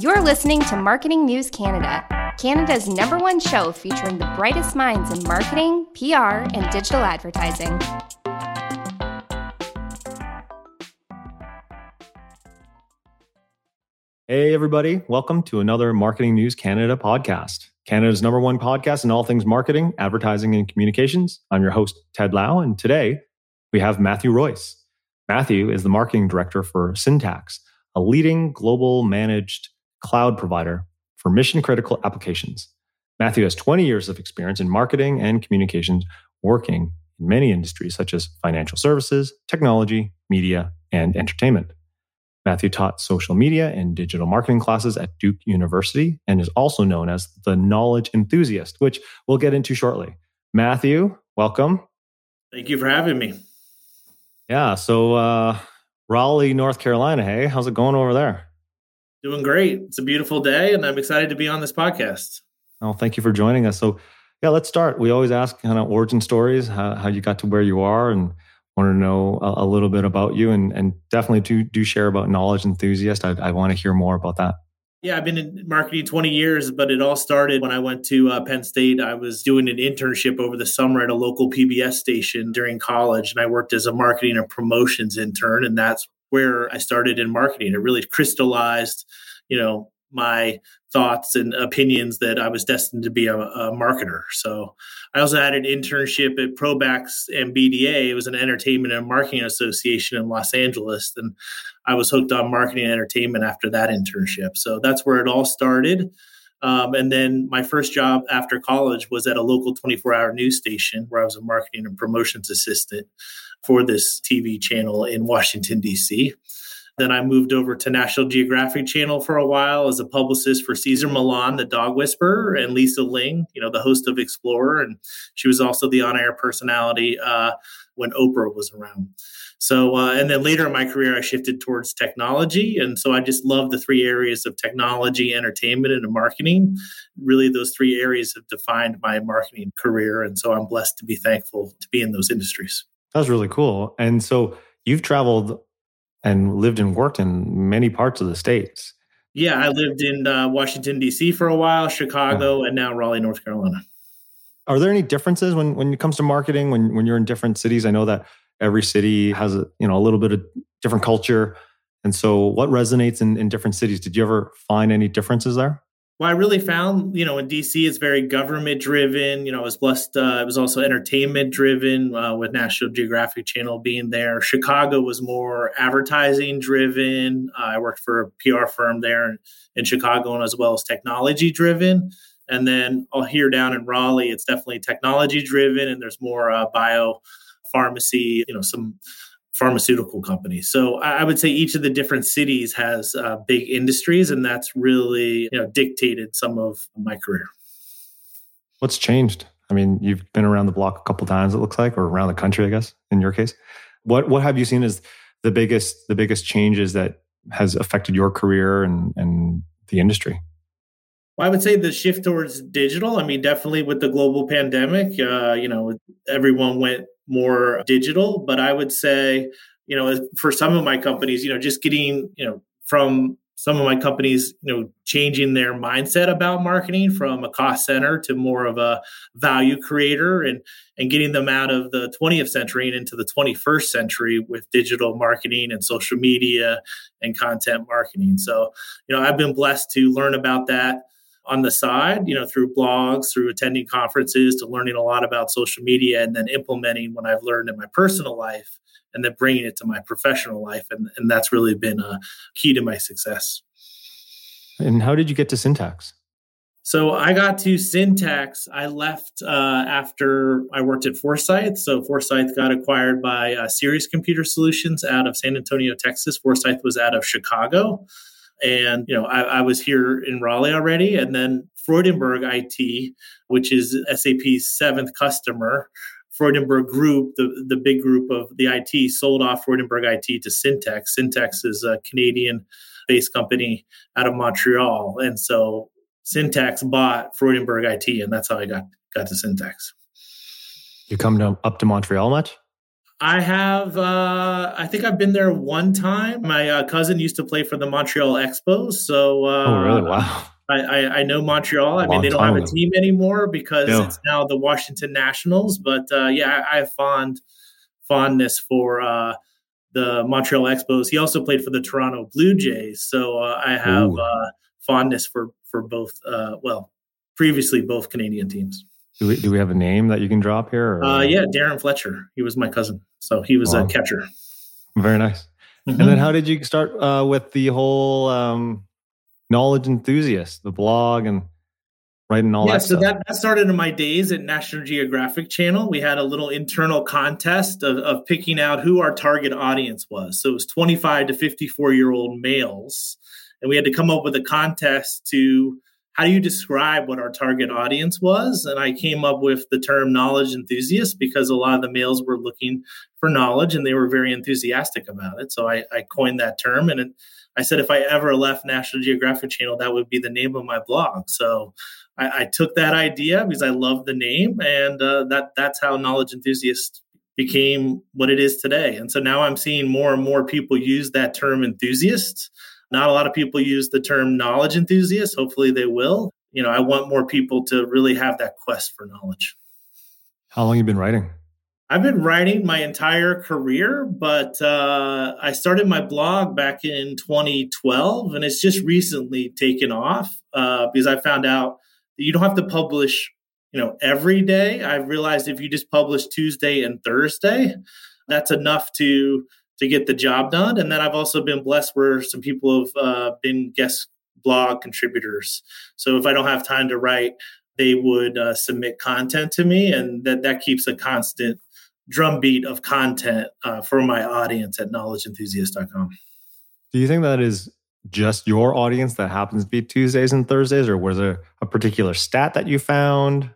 You're listening to Marketing News Canada, Canada's number one show featuring the brightest minds in marketing, PR, and digital advertising. Hey, everybody. Welcome to another Marketing News Canada podcast, Canada's number one podcast in all things marketing, advertising, and communications. I'm your host, Ted Lau, and today we have Matthew Royce. Matthew is the marketing director for Syntax, a leading global managed cloud provider for mission critical applications. Matthew has 20 years of experience in marketing and communications, working in many industries such as financial services, technology, media, and entertainment. Matthew taught social media and digital marketing classes at Duke University and is also known as the knowledge enthusiast, which we'll get into shortly. Matthew, welcome. Thank you for having me. Yeah. So, uh, Raleigh, North Carolina. Hey, how's it going over there? Doing great. It's a beautiful day, and I'm excited to be on this podcast. Oh, thank you for joining us. So, yeah, let's start. We always ask kind of origin stories, how, how you got to where you are, and want to know a, a little bit about you, and, and definitely do do share about knowledge enthusiast. I, I want to hear more about that. Yeah, I've been in marketing 20 years, but it all started when I went to uh, Penn State. I was doing an internship over the summer at a local PBS station during college, and I worked as a marketing and promotions intern. And that's where I started in marketing. It really crystallized, you know, my thoughts and opinions that I was destined to be a, a, marketer. So I also had an internship at Promax and BDA. It was an entertainment and marketing association in Los Angeles. And I was hooked on marketing and entertainment after that internship. So that's where it all started. Um, and then my first job after college was at a local 24 hour news station where I was a marketing and promotions assistant for this TV channel in Washington, D.C. Then I moved over to National Geographic Channel for a while as a publicist for Cesar Millan, the dog whisperer, and Lisa Ling, you know, the host of Explorer. And she was also the on air personality uh, when Oprah was around. So, uh, and then later in my career, I shifted towards technology. And so I just love the three areas of technology, entertainment, and marketing. Really, those three areas have defined my marketing career. And so I'm blessed to be thankful to be in those industries. That's really cool. And so you've traveled and lived and worked in many parts of the states. Yeah, I lived in uh, Washington D.C. for a while, Chicago, yeah. and now Raleigh, North Carolina. Are there any differences when when it comes to marketing when when you're in different cities? I know that every city has a you know a little bit of different culture, and so what resonates in, in different cities? Did you ever find any differences there? Well, I really found, you know, in DC, it's very government driven. You know, I was blessed. Uh, it was also entertainment driven uh, with National Geographic Channel being there. Chicago was more advertising driven. Uh, I worked for a PR firm there in, in Chicago, and as well as technology driven. And then I'll here down in Raleigh, it's definitely technology driven, and there's more uh, bio pharmacy. You know, some pharmaceutical companies. So I would say each of the different cities has uh, big industries, and that's really you know dictated some of my career. What's changed? I mean, you've been around the block a couple times. It looks like, or around the country, I guess. In your case, what what have you seen as the biggest the biggest changes that has affected your career and and the industry? Well, I would say the shift towards digital. I mean, definitely with the global pandemic, uh, you know, everyone went more digital. But I would say, you know, for some of my companies, you know, just getting, you know, from some of my companies, you know, changing their mindset about marketing from a cost center to more of a value creator and and getting them out of the 20th century and into the 21st century with digital marketing and social media and content marketing. So, you know, I've been blessed to learn about that on the side, you know, through blogs, through attending conferences, to learning a lot about social media, and then implementing what I've learned in my personal life, and then bringing it to my professional life, and and that's really been a key to my success. And how did you get to Syntax? So I got to Syntax. I left uh, after I worked at Forsyth. So Forsyth got acquired by uh, Sirius Computer Solutions out of San Antonio, Texas. Forsyth was out of Chicago. And, you know, I, I was here in Raleigh already. And then Freudenberg IT, which is SAP's seventh customer, Freudenberg Group, the, the big group of the IT, sold off Freudenberg IT to Syntax. Syntax is a Canadian based company out of Montreal. And so Syntax bought Freudenberg IT, and that's how I got, got to Syntax. You come to, up to Montreal much? I have. Uh, I think I've been there one time. My uh, cousin used to play for the Montreal Expos, so. Uh, oh, really? Wow. I, I, I know Montreal. I mean, they don't have a team anymore because yeah. it's now the Washington Nationals. But uh, yeah, I, I, have fond fondness for uh, the Montreal Expos. He also played for the Toronto Blue Jays, so uh, I have uh, fondness for for both. Uh, well, previously both Canadian teams. Do we, do we have a name that you can drop here? Uh, yeah, Darrin Fletcher. He was my cousin, so he was wow. a catcher. Very nice. Mm-hmm. And then, how did you start uh, with the whole um, knowledge enthusiast, the blog, and writing all yeah, that? so that, that started in my days at National Geographic Channel. We had a little internal contest of, of picking out who our target audience was. So it was 25 to 54 year old males, and we had to come up with a contest to how do you describe what our target audience was? And I came up with the term knowledge enthusiast because a lot of the males were looking for knowledge and they were very enthusiastic about it. So I, I coined that term and it, I said if I ever left National Geographic Channel, that would be the name of my blog. So I, I took that idea because I love the name, and uh, that that's how knowledge enthusiast became what it is today. And so now I'm seeing more and more people use that term enthusiast not a lot of people use the term knowledge enthusiast. Hopefully they will. You know, I want more people to really have that quest for knowledge. How long you been writing? I've been writing my entire career, but uh, I started my blog back in 2012, and it's just recently taken off uh, because I found out that you don't have to publish, you know, every day. I realized if you just publish Tuesday and Thursday, that's enough to to get the job done. And then I've also been blessed where some people have uh, been guest blog contributors. So if I don't have time to write, they would uh, submit content to me, and that that keeps a constant drumbeat of content uh, for my audience at knowledgeenthusiast.com. Do you think that is just your audience that happens to be Tuesdays and Thursdays, or was there a particular stat that you found?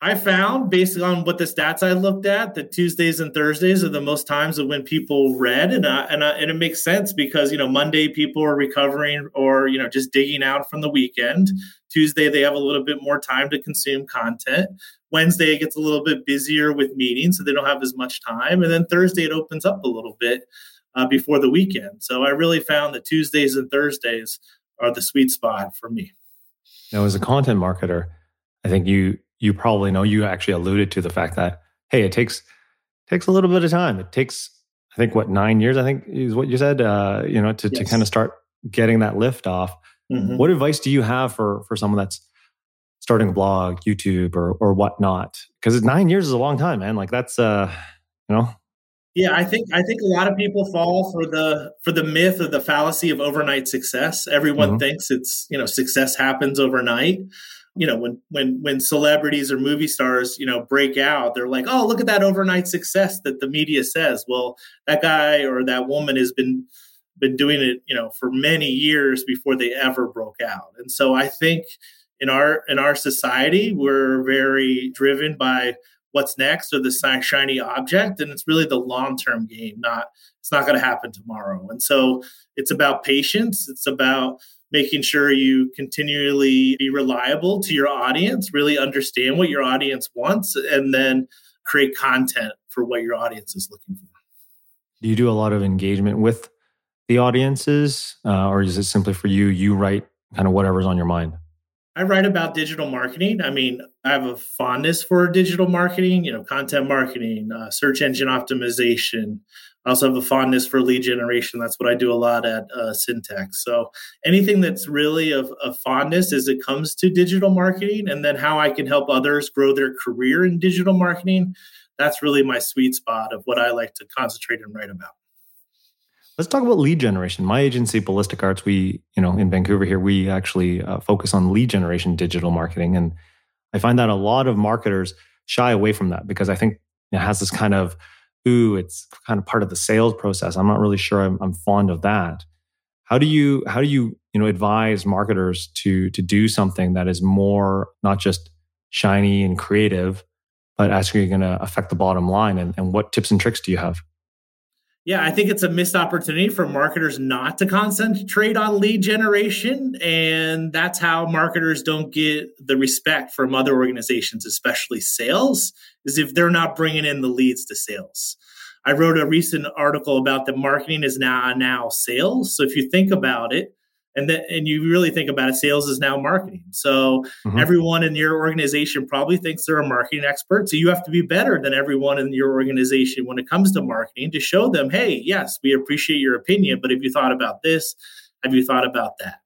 I found, based on what the stats I looked at, that Tuesdays and Thursdays are the most times of when people read, and uh, and uh, and it makes sense because you know Monday people are recovering or you know just digging out from the weekend. Tuesday they have a little bit more time to consume content. Wednesday it gets a little bit busier with meetings, so they don't have as much time, and then Thursday it opens up a little bit uh, before the weekend. So I really found that Tuesdays and Thursdays are the sweet spot for me. Now, as a content marketer, I think you you probably know you actually alluded to the fact that hey it takes takes a little bit of time. It takes i think what nine years i think is what you said uh, you know to, yes. to kind of start getting that lift off. Mm-hmm. what advice do you have for for someone that's starting a blog youtube or or whatnot? Because nine years is a long time man. Like that's uh you know? Yeah i think i think a lot of people fall for the for the myth of the fallacy of overnight success. Everyone mm-hmm. thinks it's you know success happens overnight you know when when when celebrities or movie stars you know break out they're like oh look at that overnight success that the media says. Well that guy or that woman has been been doing it you know for many years before they ever broke out. And so i think in our in our society we're very driven by what's next or the shiny object and it's really the long term game not it's not going to happen tomorrow. And so it's about patience it's about making sure you continually be reliable to your audience, really understand what your audience wants, and then create content for what your audience is looking for. Do you do a lot of engagement with the audiences, uh, or is it simply for you? You write kind of whatever's on your mind. I write about digital marketing. I mean, I have a fondness for digital marketing, you know, content marketing, uh, search engine optimization, I also have a fondness for lead generation. That's what I do a lot at uh, Syntax. So anything that's really of, of fondness as it comes to digital marketing, and then how I can help others grow their career in digital marketing. That's really my sweet spot of what I like to concentrate and write about. Let's talk about lead generation. My agency, Ballistic Arts, we, you know, in Vancouver here, we actually uh, focus on lead generation digital marketing. And I find that a lot of marketers shy away from that because I think it has this kind of it's kind of part of the sales process. I'm not really sure I'm, I'm fond of that. How do you how do you you know advise marketers to to do something that is more not just shiny and creative, but actually going to affect the bottom line? And, and what tips and tricks do you have? Yeah, I think it's a missed opportunity for marketers not to concentrate on lead generation. And that's how marketers don't get the respect from other organizations, especially sales, is if they're not bringing in the leads to sales. I wrote a recent article about that marketing is now now sales. So if you think about it, and that and you really think about it, sales is now marketing. So mm-hmm. everyone in your organization probably thinks they're a marketing expert. So you have to be better than everyone in your organization when it comes to marketing to show them, hey, yes, we appreciate your opinion, but have you thought about this? Have you thought about that?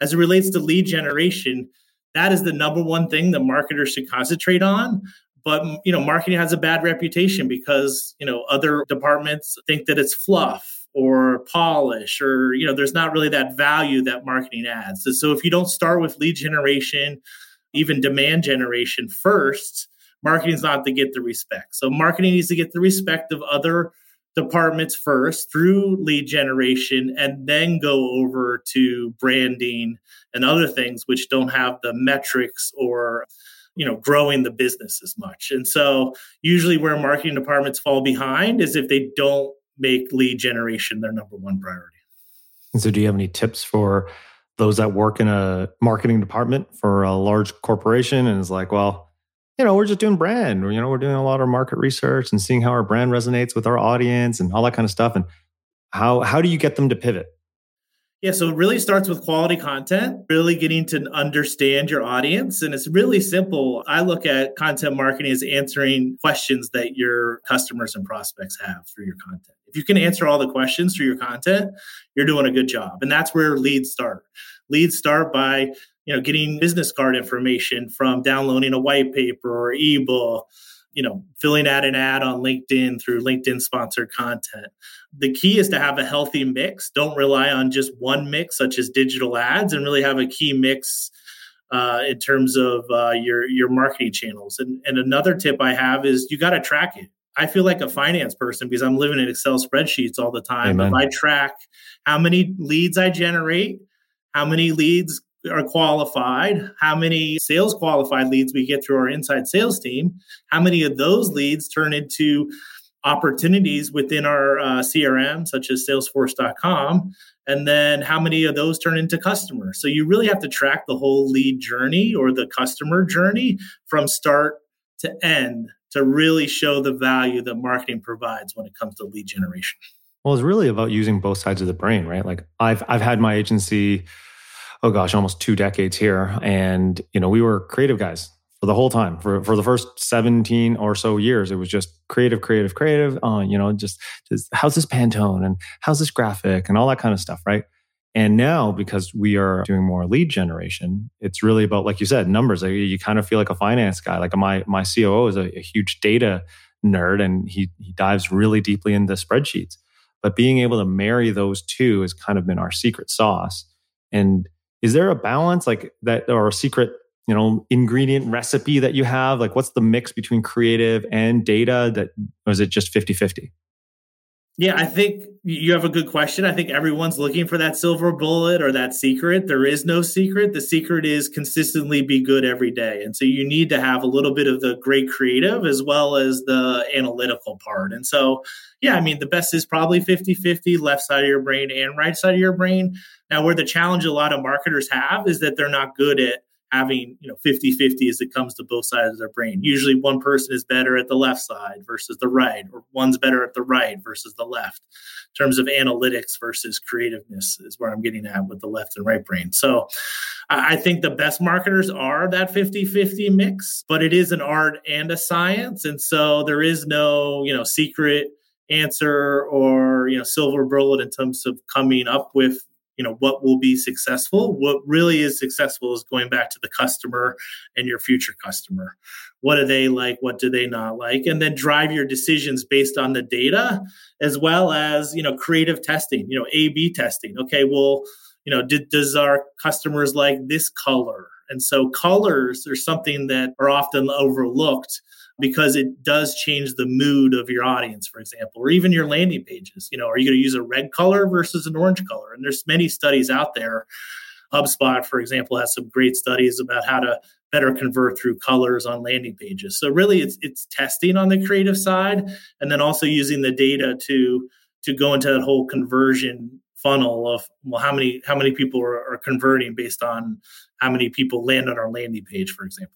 As it relates to lead generation, that is the number one thing that marketers should concentrate on but you know marketing has a bad reputation because you know other departments think that it's fluff or polish or you know there's not really that value that marketing adds. So, so if you don't start with lead generation even demand generation first marketing's not to get the respect. So marketing needs to get the respect of other departments first through lead generation and then go over to branding and other things which don't have the metrics or you know growing the business as much. And so usually where marketing departments fall behind is if they don't make lead generation their number one priority and so do you have any tips for those that work in a marketing department for a large corporation and is like well you know we're just doing brand you know we're doing a lot of market research and seeing how our brand resonates with our audience and all that kind of stuff and how how do you get them to pivot yeah, so it really starts with quality content, really getting to understand your audience. And it's really simple. I look at content marketing as answering questions that your customers and prospects have through your content. If you can answer all the questions through your content, you're doing a good job. And that's where leads start. Leads start by you know getting business card information from downloading a white paper or ebook you know, filling out an ad on LinkedIn through LinkedIn sponsored content. The key is to have a healthy mix. Don't rely on just one mix, such as digital ads, and really have a key mix uh, in terms of uh, your your marketing channels. And, and another tip I have is you got to track it. I feel like a finance person because I'm living in Excel spreadsheets all the time. Amen. If I track how many leads I generate, how many leads are qualified, how many sales qualified leads we get through our inside sales team, how many of those leads turn into opportunities within our uh, CRM, such as Salesforce.com, and then how many of those turn into customers. So you really have to track the whole lead journey or the customer journey from start to end to really show the value that marketing provides when it comes to lead generation. Well, it's really about using both sides of the brain, right? Like I've I've had my agency oh gosh, almost two decades here. And, you know, we were creative guys for the whole time. For for the first 17 or so years, it was just creative, creative, creative. Uh, you know, just, just how's this Pantone and how's this graphic and all that kind of stuff, right? And now, because we are doing more lead generation, it's really about, like you said, numbers. You kind of feel like a finance guy. Like my my COO is a, a huge data nerd, and he he dives really deeply into spreadsheets. But being able to marry those two has kind of been our secret sauce. And is there a balance like that or a secret you know ingredient recipe that you have like what's the mix between creative and data that or is it just 50 50 yeah, I think you have a good question. I think everyone's looking for that silver bullet or that secret. There is no secret. The secret is consistently be good every day. And so you need to have a little bit of the great creative as well as the analytical part. And so, yeah, I mean, the best is probably 50 50, left side of your brain and right side of your brain. Now, where the challenge a lot of marketers have is that they're not good at having you know 50 50 as it comes to both sides of their brain. Usually one person is better at the left side versus the right or one's better at the right versus the left. In terms of analytics versus creativeness is where i'm getting at with the left and right brain. So i think the best marketers are that 50 50 mix but it is an art and a science. And so there is no you know secret answer or you know silver bullet in terms of coming up with you know what will be successful. What really is successful is going back to the customer and your future customer. What do they like? What do they not like? And then drive your decisions based on the data as well as you know creative testing you know a b testing. Okay well you know did, does our customers like this color? And so colors are something that are often overlooked because it does change the mood of your audience, for example, or even your landing pages. You know, are you going to use a red color versus an orange color? And there's many studies out there. HubSpot, for example, has some great studies about how to better convert through colors on landing pages. So really it's it's testing on the creative side and then also using the data to to go into that whole conversion funnel of well how many how many people are, are converting based on how many people land on our landing page for example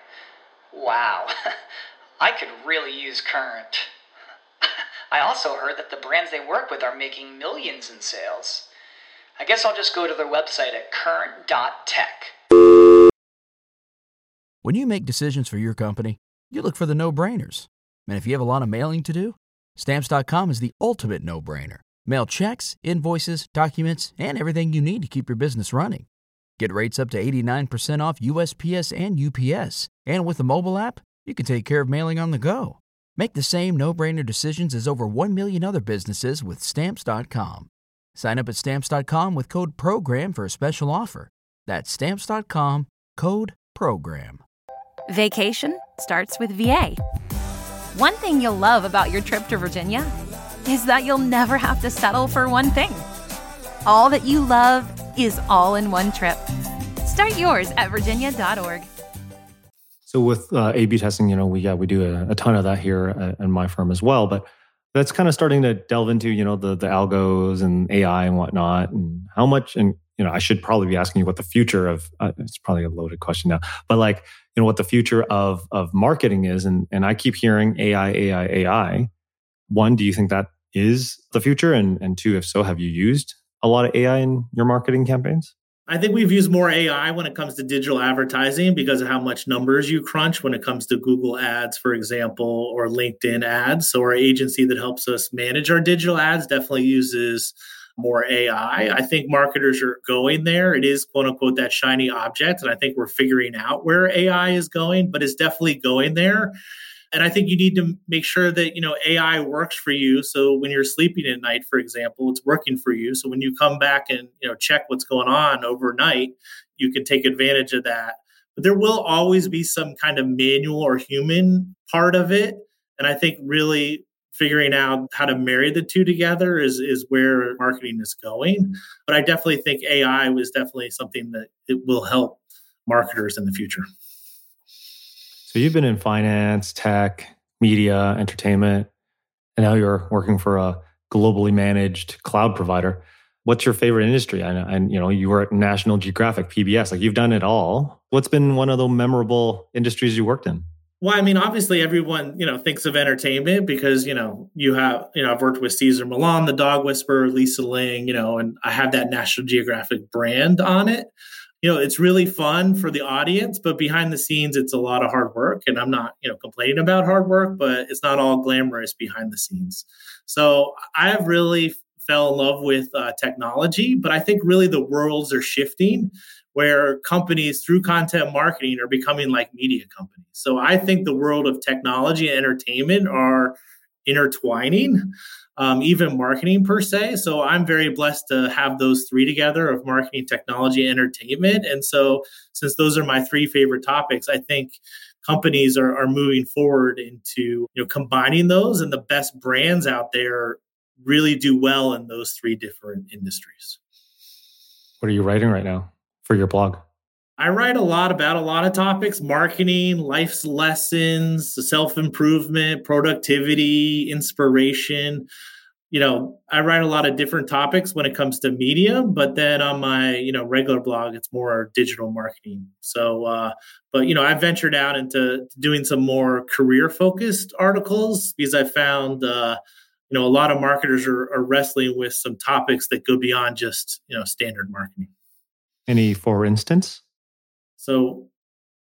Wow. I could really use Current. I also heard that the brands they work with are making millions in sales. I guess I'll just go to their website at current.tech. When you make decisions for your company, you look for the no brainers. And if you have a lot of mailing to do, stamps.com is the ultimate no brainer. Mail checks, invoices, documents, and everything you need to keep your business running. Get rates up to 89% off USPS and UPS. And with the mobile app, you can take care of mailing on the go. Make the same no brainer decisions as over 1 million other businesses with Stamps.com. Sign up at Stamps.com with code PROGRAM for a special offer. That's Stamps.com code PROGRAM. Vacation starts with VA. One thing you'll love about your trip to Virginia is that you'll never have to settle for one thing. All that you love is all in one trip. Start yours at virginia.org. So with uh, A/B testing, you know, we yeah we do a, a ton of that here in my firm as well. But that's kind of starting to delve into you know the the algos and AI and whatnot, and how much and you know I should probably be asking you what the future of uh, it's probably a loaded question now, but like you know what the future of of marketing is, and and I keep hearing AI, AI, AI. One, do you think that is the future, and and two, if so, have you used a lot of AI in your marketing campaigns? I think we've used more AI when it comes to digital advertising because of how much numbers you crunch when it comes to Google ads, for example, or LinkedIn ads. So, our agency that helps us manage our digital ads definitely uses more AI. I think marketers are going there. It is quote unquote that shiny object. And I think we're figuring out where AI is going, but it's definitely going there. And I think you need to make sure that, you know, AI works for you. So when you're sleeping at night, for example, it's working for you. So when you come back and, you know, check what's going on overnight, you can take advantage of that. But there will always be some kind of manual or human part of it. And I think really figuring out how to marry the two together is is where marketing is going. But I definitely think AI was definitely something that it will help marketers in the future. So you've been in finance, tech, media, entertainment, and now you're working for a globally managed cloud provider. What's your favorite industry? And, and you know, you were at National Geographic, PBS, like you've done it all. What's been one of the memorable industries you worked in? Well, I mean, obviously everyone, you know, thinks of entertainment because, you know, you have, you know, I've worked with Cesar Millan, the dog whisperer, Lisa Ling, you know, and I have that National Geographic brand on it you know it's really fun for the audience but behind the scenes it's a lot of hard work. And i'm not you know complaining about hard work but it's not all glamorous behind the scenes. So i have really fell in love with uh, technology but i think really the worlds are shifting where companies through content marketing are becoming like media companies. So i think the world of technology and entertainment are intertwining um, even marketing per se. So I'm very blessed to have those three together of marketing, technology, entertainment. And so since those are my three favorite topics, I think companies are, are moving forward into you know combining those and the best brands out there really do well in those three different industries. What are you writing right now for your blog? I write a lot about a lot of topics marketing, life's lessons, self improvement, productivity, inspiration. You know, I write a lot of different topics when it comes to media, but then on my, you know, regular blog, it's more digital marketing. So, uh, but, you know, I ventured out into doing some more career focused articles because I found, uh, you know, a lot of marketers are, are wrestling with some topics that go beyond just, you know, standard marketing. Any, for instance? So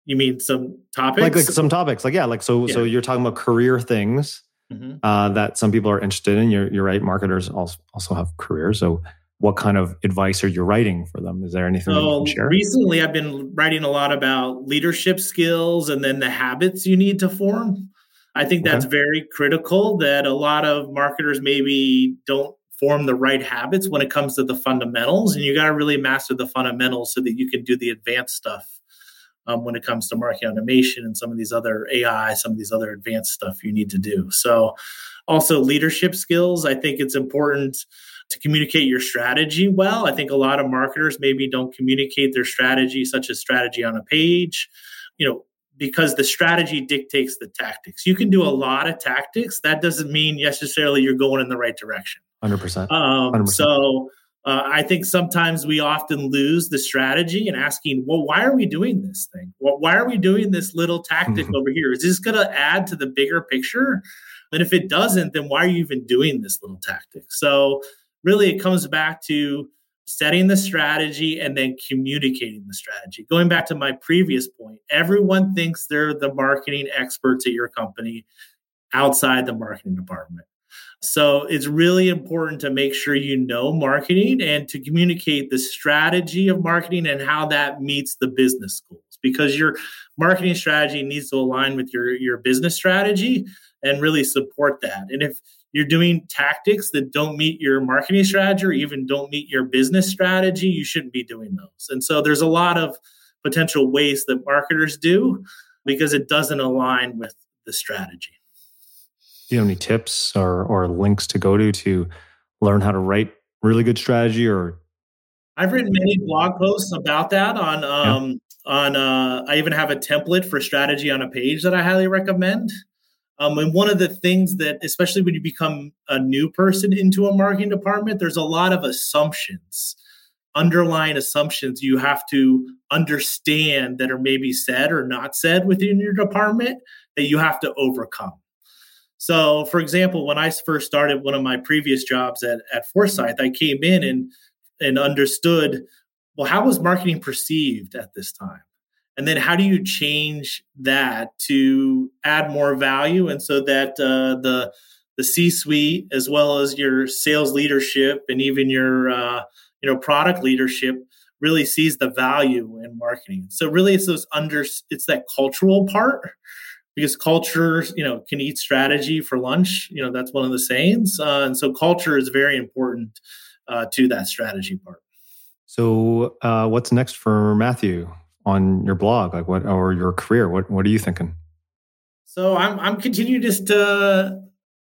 you mean some topics? Like, like some topics. Like, yeah, like so yeah. so you're talking about career things mm-hmm. uh, that some people are interested in. You're, you're right. Marketers also also have careers. So what kind of advice are you writing for them? Is there anything so you can share? Recently I've been writing a lot about leadership skills and then the habits you need to form. I think that's okay. very critical that a lot of marketers maybe don't form the right habits when it comes to the fundamentals and you got to really master the fundamentals so that you can do the advanced stuff um, when it comes to marketing automation and some of these other AI, some of these other advanced stuff you need to do. So, also leadership skills. I think it's important to communicate your strategy well. I think a lot of marketers maybe don't communicate their strategy, such as strategy on a page, you know, because the strategy dictates the tactics. You can do a lot of tactics. That doesn't mean necessarily you're going in the right direction. 100%. Um, 100%. So, uh, I think sometimes we often lose the strategy and asking, well, why are we doing this thing? Well, why are we doing this little tactic mm-hmm. over here? Is this going to add to the bigger picture? And if it doesn't, then why are you even doing this little tactic? So, really, it comes back to setting the strategy and then communicating the strategy. Going back to my previous point, everyone thinks they're the marketing experts at your company outside the marketing department. So it's really important to make sure you know marketing and to communicate the strategy of marketing and how that meets the business goals because your marketing strategy needs to align with your, your business strategy and really support that. And if you're doing tactics that don't meet your marketing strategy or even don't meet your business strategy, you shouldn't be doing those. And so there's a lot of potential waste that marketers do because it doesn't align with the strategy you have any tips or or links to go to to learn how to write really good strategy or I've written many blog posts about that on um, yeah. on uh, I even have a template for strategy on a page that I highly recommend. Um, and one of the things that, especially when you become a new person into a marketing department, there's a lot of assumptions, underlying assumptions you have to understand that are maybe said or not said within your department that you have to overcome. So, for example, when I first started one of my previous jobs at, at Forsyth, I came in and and understood, well, how was marketing perceived at this time? And then how do you change that to add more value and so that uh, the the C-suite as well as your sales leadership and even your uh, you know product leadership really sees the value in marketing. So really, it's those under it's that cultural part because culture, you know, can eat strategy for lunch. You know, that's one of the sayings. Uh, and so culture is very important uh, to that strategy part. So, uh, what's next for Matthew on your blog, like what, or your career? What What are you thinking? So, I'm I'm continuing just to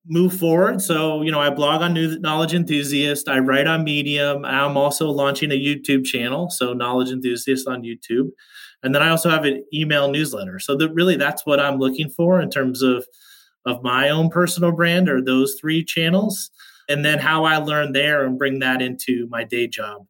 move forward. So, you know, I blog on Knowledge Enthusiast. I write on Medium. I'm also launching a YouTube channel. So, Knowledge Enthusiast on YouTube. And then I also have an email newsletter. So that really that's what I'm looking for in terms of of my own personal brand or those three channels. And then how I learn there and bring that into my day job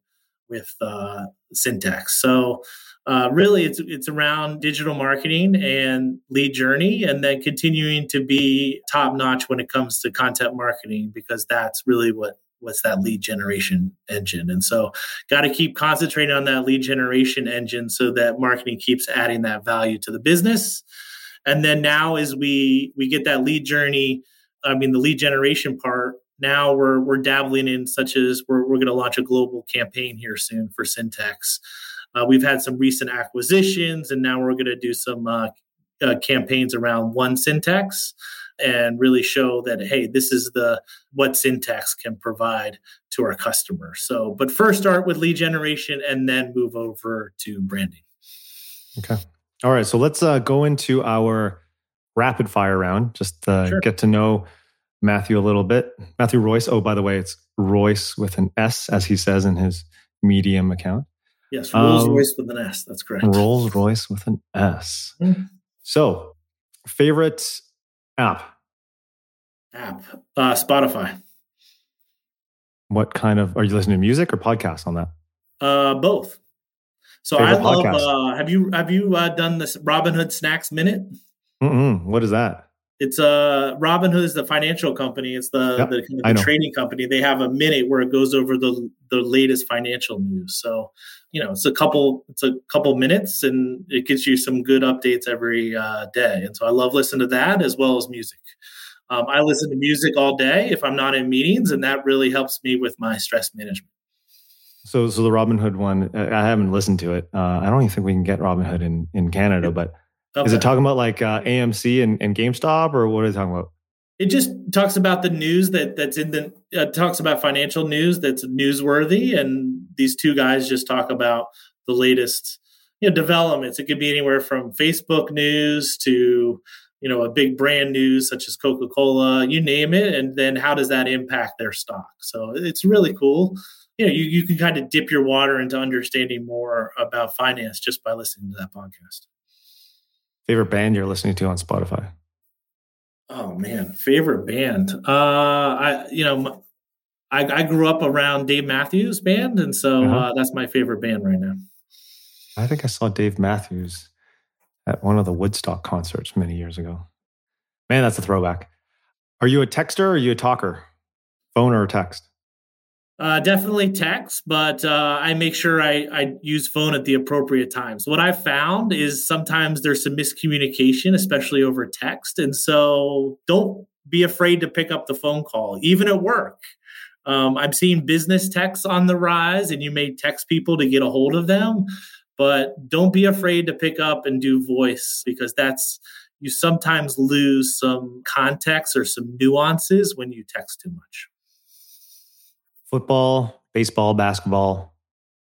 with uh, syntax. So uh, really it's it's around digital marketing and lead journey and then continuing to be top notch when it comes to content marketing because that's really what what's that lead generation engine? And so got to keep concentrating on that lead generation engine so that marketing keeps adding that value to the business. And then now as we we get that lead journey i mean the lead generation part now we're we're dabbling in such as we're, we're going to launch a global campaign here soon for syntax. Uh, we've had some recent acquisitions and now we're going to do some uh, uh, campaigns around one syntax and really show that hey this is the what syntax can provide to our customers so but first start with lead generation and then move over to branding. Okay. All right. So let's uh, go into our rapid fire round. Just uh, sure. get to know matthew a little bit. Matthew royce. Oh by the way it's royce with an s as he says in his medium account. Yes rolls um, royce with an s. That's correct. Rolls royce with an s. Mm-hmm. so favorite app? App. Uh, Spotify. What kind of are you listening to music or podcasts on that? Uh, both. So Favorite I love. Uh, have you have you uh, done this Robinhood Snacks Minute? Mm-mm. What is that? It's uh Robinhood is the financial company. It's the yep, the, the trading company. They have a minute where it goes over the the latest financial news. So you know it's a couple it's a couple minutes and it gives you some good updates every uh, day. And so I love listening to that as well as music. Um, I listen to music all day if I'm not in meetings, and that really helps me with my stress management. So, so the Robinhood one, I haven't listened to it. Uh, I don't even think we can get Robinhood in in Canada, but okay. is it talking about like uh, AMC and, and GameStop, or what are it talking about? It just talks about the news that that's in the uh, talks about financial news that's newsworthy, and these two guys just talk about the latest you know developments. It could be anywhere from Facebook news to you know a big brand news such as Coca Cola, you name it, and then how does that impact their stock? So it's really cool. You know, you, you can kind of dip your water into understanding more about finance just by listening to that podcast. Favorite band you're listening to on Spotify? Oh man, favorite band. Uh, I you know, I, I grew up around Dave Matthews Band, and so uh-huh. uh, that's my favorite band right now. I think I saw Dave Matthews at one of the Woodstock concerts many years ago. Man, that's a throwback. Are you a texter or are you a talker? Phone or text? Uh, definitely text, but uh, I make sure I, I use phone at the appropriate times. What I've found is sometimes there's some miscommunication, especially over text. And so don't be afraid to pick up the phone call, even at work. Um, I'm seeing business texts on the rise, and you may text people to get a hold of them, but don't be afraid to pick up and do voice because that's you sometimes lose some context or some nuances when you text too much football, baseball, basketball?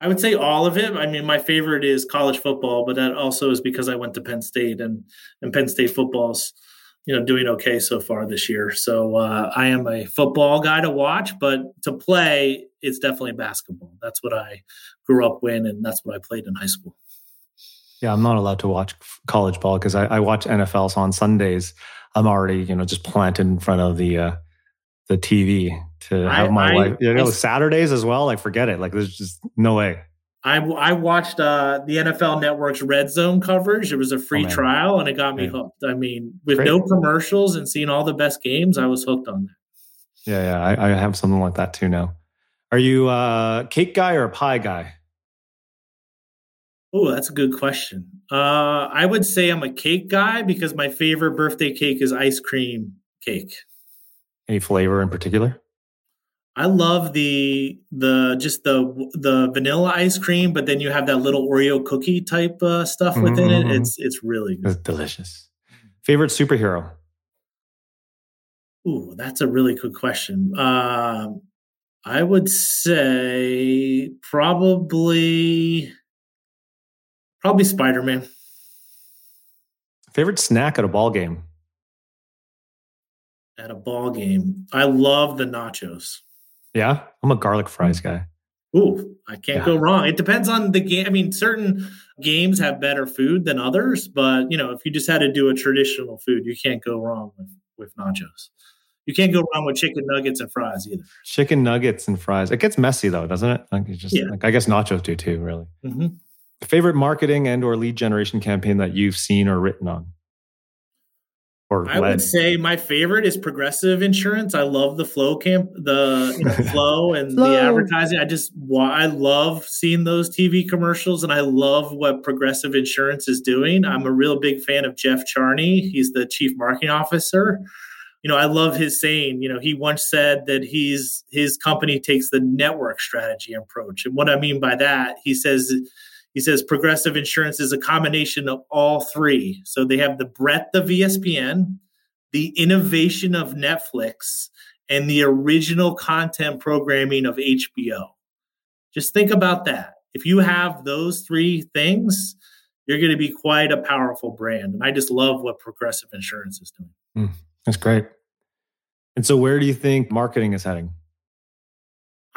I would say all of it. I mean, my favorite is college football, but that also is because I went to Penn State and and Penn State football's you know doing okay so far this year. So uh, I am a football guy to watch, but to play, it's definitely basketball. That's what I grew up with, and that's what I played in high school. Yeah, I'm not allowed to watch college ball because I, I watch NFLs on Sundays. I'm already you know just planted in front of the uh, the TV to have I, my I, wife. You know, I, Saturdays as well. Like, forget it. Like, there's just no way. I, I watched uh, the NFL Network's Red Zone coverage. It was a free oh, trial, and it got me hooked. I mean, with Great. no commercials and seeing all the best games, I was hooked on that. Yeah, yeah, I, I have something like that too now. Are you a cake guy or a pie guy? Oh, that's a good question. Uh, I would say I'm a cake guy because my favorite birthday cake is ice cream cake. Any flavor in particular? I love the the just the the vanilla ice cream, but then you have that little Oreo cookie type uh, stuff within mm-hmm. it. It's it's really good. It's delicious. Favorite superhero? Ooh, that's a really good question. Um, I would say probably probably Spider Man. Favorite snack at a ball game? at a ball game. I love the nachos. Yeah, I'm a garlic fries guy. Ooh, I can't yeah. go wrong. It depends on the game. I mean, certain games have better food than others, but you know, if you just had to do a traditional food, you can't go wrong with, with nachos. You can't go wrong with chicken nuggets and fries either. Chicken nuggets and fries. It gets messy though, doesn't it? Like it's just yeah. like I guess nachos do too. Really. Mm-hmm. Favorite marketing and or lead generation campaign that you've seen or written on? Or I led? would say my favorite is Progressive Insurance. I love the Flo camp, the you know, Flo and Flo. the advertising. I just I love seeing those TV commercials, and I love what Progressive Insurance is doing. I'm a real big fan of Jeff Charney. He's the chief marketing officer. You know, I love his saying. You know, he once said that he's his company takes the network strategy approach, and what I mean by that, he says he says progressive insurance is a combination of all three. So they have the breadth of ESPN, the innovation of Netflix, and the original content programming of HBO. Just think about that. If you have those three things, you're going to be quite a powerful brand. And I just love what progressive insurance is doing. Mm, that's great. And so, where do you think marketing is heading?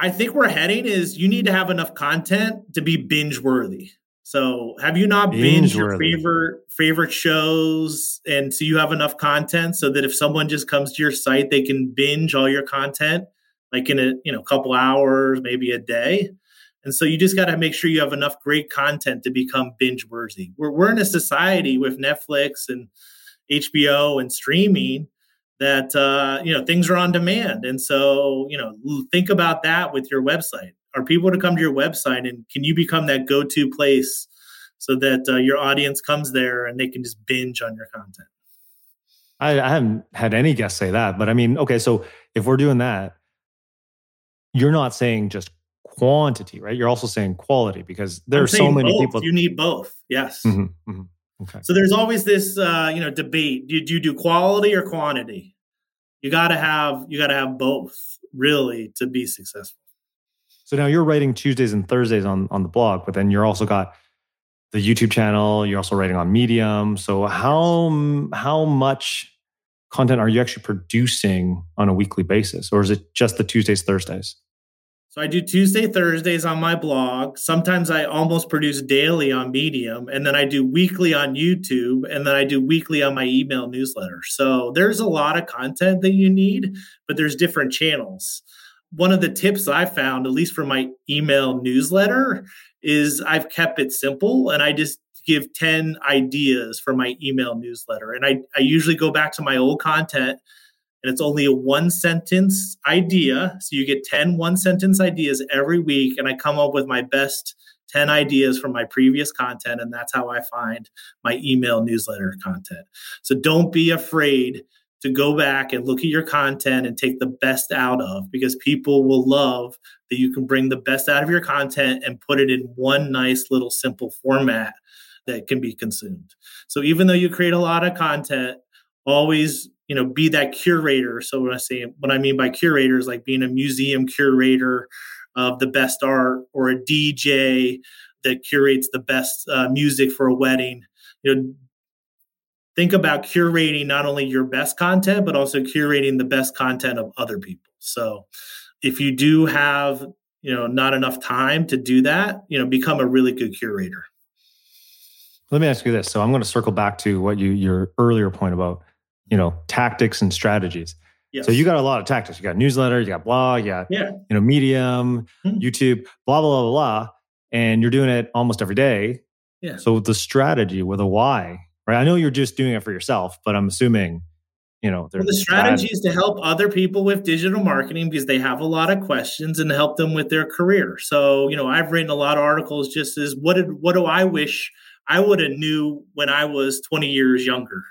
I think we're heading is you need to have enough content to be binge worthy. So have you not binge your favorite favorite shows and so you have enough content so that if someone just comes to your site they can binge all your content like in a you know couple hours maybe a day? And so you just got to make sure you have enough great content to become binge worthy we're, we're in a society with netflix and hbo and streaming that uh, you know things are on demand. And so you know think about that with your website. Are people to come to your website and can you become that go-to place so that uh, your audience comes there and they can just binge on your content? I, I haven't had any guests say that but i mean okay so if we're doing that you're not saying just quantity right? You're also saying quality because there I'm are so many both. people you need both. Yes. Mm-hmm, mm-hmm. Okay. So there's always this, uh, you know, debate. Do, do you do quality or quantity? You got to have you got to have both really to be successful. So now you're writing Tuesdays and Thursdays on on the blog, but then you're also got the YouTube channel. You're also writing on Medium. So how how much content are you actually producing on a weekly basis, or is it just the Tuesdays, Thursdays? So I do Tuesday, Thursdays on my blog. Sometimes I almost produce daily on Medium, and then I do weekly on YouTube, and then I do weekly on my email newsletter. So there's a lot of content that you need, but there's different channels. One of the tips I found, at least for my email newsletter, is I've kept it simple and I just give 10 ideas for my email newsletter. And I, I usually go back to my old content and it's only a one sentence idea. So you get 10 one sentence ideas every week, and I come up with my best 10 ideas from my previous content. And that's how I find my email newsletter content. So don't be afraid to go back and look at your content and take the best out of because people will love that you can bring the best out of your content and put it in one nice little simple format that can be consumed. So even though you create a lot of content, always you know be that curator. So when i say what i mean by curator is like being a museum curator of the best art or a dj that curates the best uh, music for a wedding. You know think about curating not only your best content but also curating the best content of other people. So if you do have you know not enough time to do that you know become a really good curator. Let me ask you this. So i'm going to circle back to what you your earlier point about you know tactics and strategies. Yes. So you got a lot of tactics. You got newsletter, you got blog, you got yeah. you know Medium, mm-hmm. YouTube, blah blah blah blah, and you're doing it almost every day. Yeah. So the strategy with a why, right? I know you're just doing it for yourself, but I'm assuming you know well, the strategy is to help other people with digital marketing because they have a lot of questions and help them with their career so you know i've written a lot of articles just as what did what do i wish i would have knew when i was 20 years younger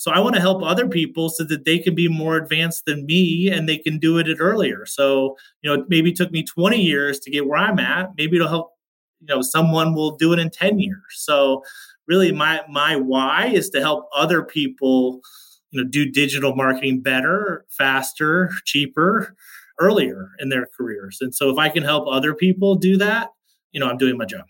so I want to help other people so that they can be more advanced than me and they can do it at earlier. So, you know, maybe it took me 20 years to get where I'm at. Maybe it'll help, you know, someone will do it in 10 years. So really my my why is to help other people, you know, do digital marketing better, faster, cheaper, earlier in their careers. And so if I can help other people do that, you know, I'm doing my job.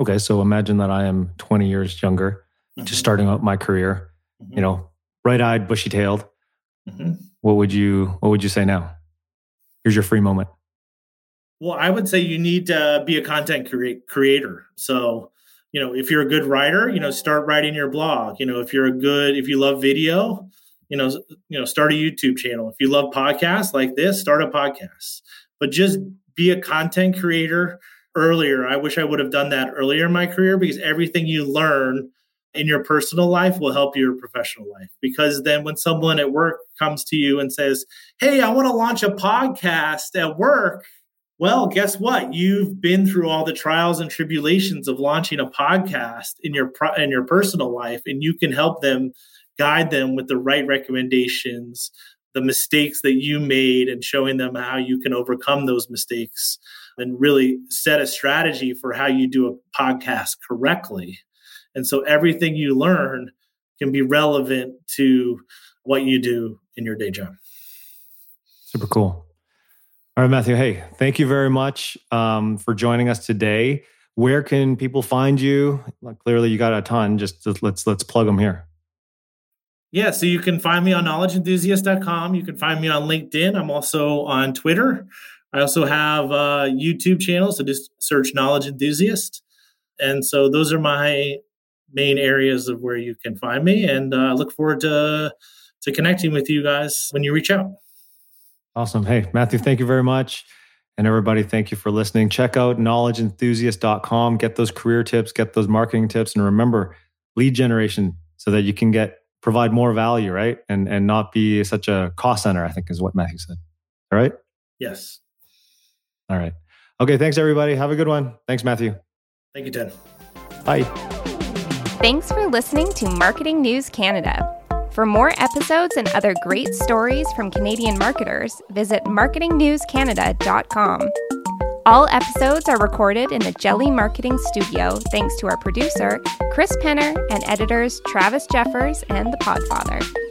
Okay, so imagine that I am 20 years younger, mm-hmm. just starting out my career mm-hmm. you know, bright-eyed, bushy-tailed. Mm-hmm. What would you What would you say now? Here's your free moment. Well, I would say you need to be a content cre- creator. So, you know, if you're a good writer, you know, start writing your blog. You know, if you're a good, if you love video, you know, you know, start a YouTube channel. If you love podcasts like this, start a podcast. But just be a content creator earlier. I wish I would have done that earlier in my career because everything you learn in your personal life will help your professional life. Because then when someone at work comes to you and says, Hey, I want to launch a podcast at work. Well, guess what? You've been through all the trials and tribulations of launching a podcast in your in your personal life, and you can help them, guide them with the right recommendations, the mistakes that you made, and showing them how you can overcome those mistakes, and really set a strategy for how you do a podcast correctly. And so everything you learn can be relevant to what you do in your day job. Super cool. All right, Matthew. Hey, thank you very much um, for joining us today. Where can people find you? Well, clearly, you got a ton. Just let's let's plug them here. Yeah, so you can find me on knowledgeenthusiast.com. You can find me on LinkedIn. I'm also on Twitter. I also have a YouTube channel, so just search Knowledge Enthusiast. And so those are my main areas of where you can find me. And I uh, look forward to to connecting with you guys when you reach out. Awesome. Hey, Matthew, thank you very much. And everybody, thank you for listening. Check out knowledgeenthusiast.com. Get those career tips, get those marketing tips, and remember lead generation so that you can get provide more value, right? And and not be such a cost center, I think is what Matthew said. All right? Yes. All right. Okay, thanks everybody. Have a good one. Thanks, Matthew. Thank you, Ted. Bye. Thanks for listening to Marketing News Canada. For more episodes and other great stories from Canadian marketers, visit marketingnewscanada.com. All episodes are recorded in the Jelly Marketing Studio thanks to our producer, Chris Penner, and editors Travis Jeffers and The Podfather.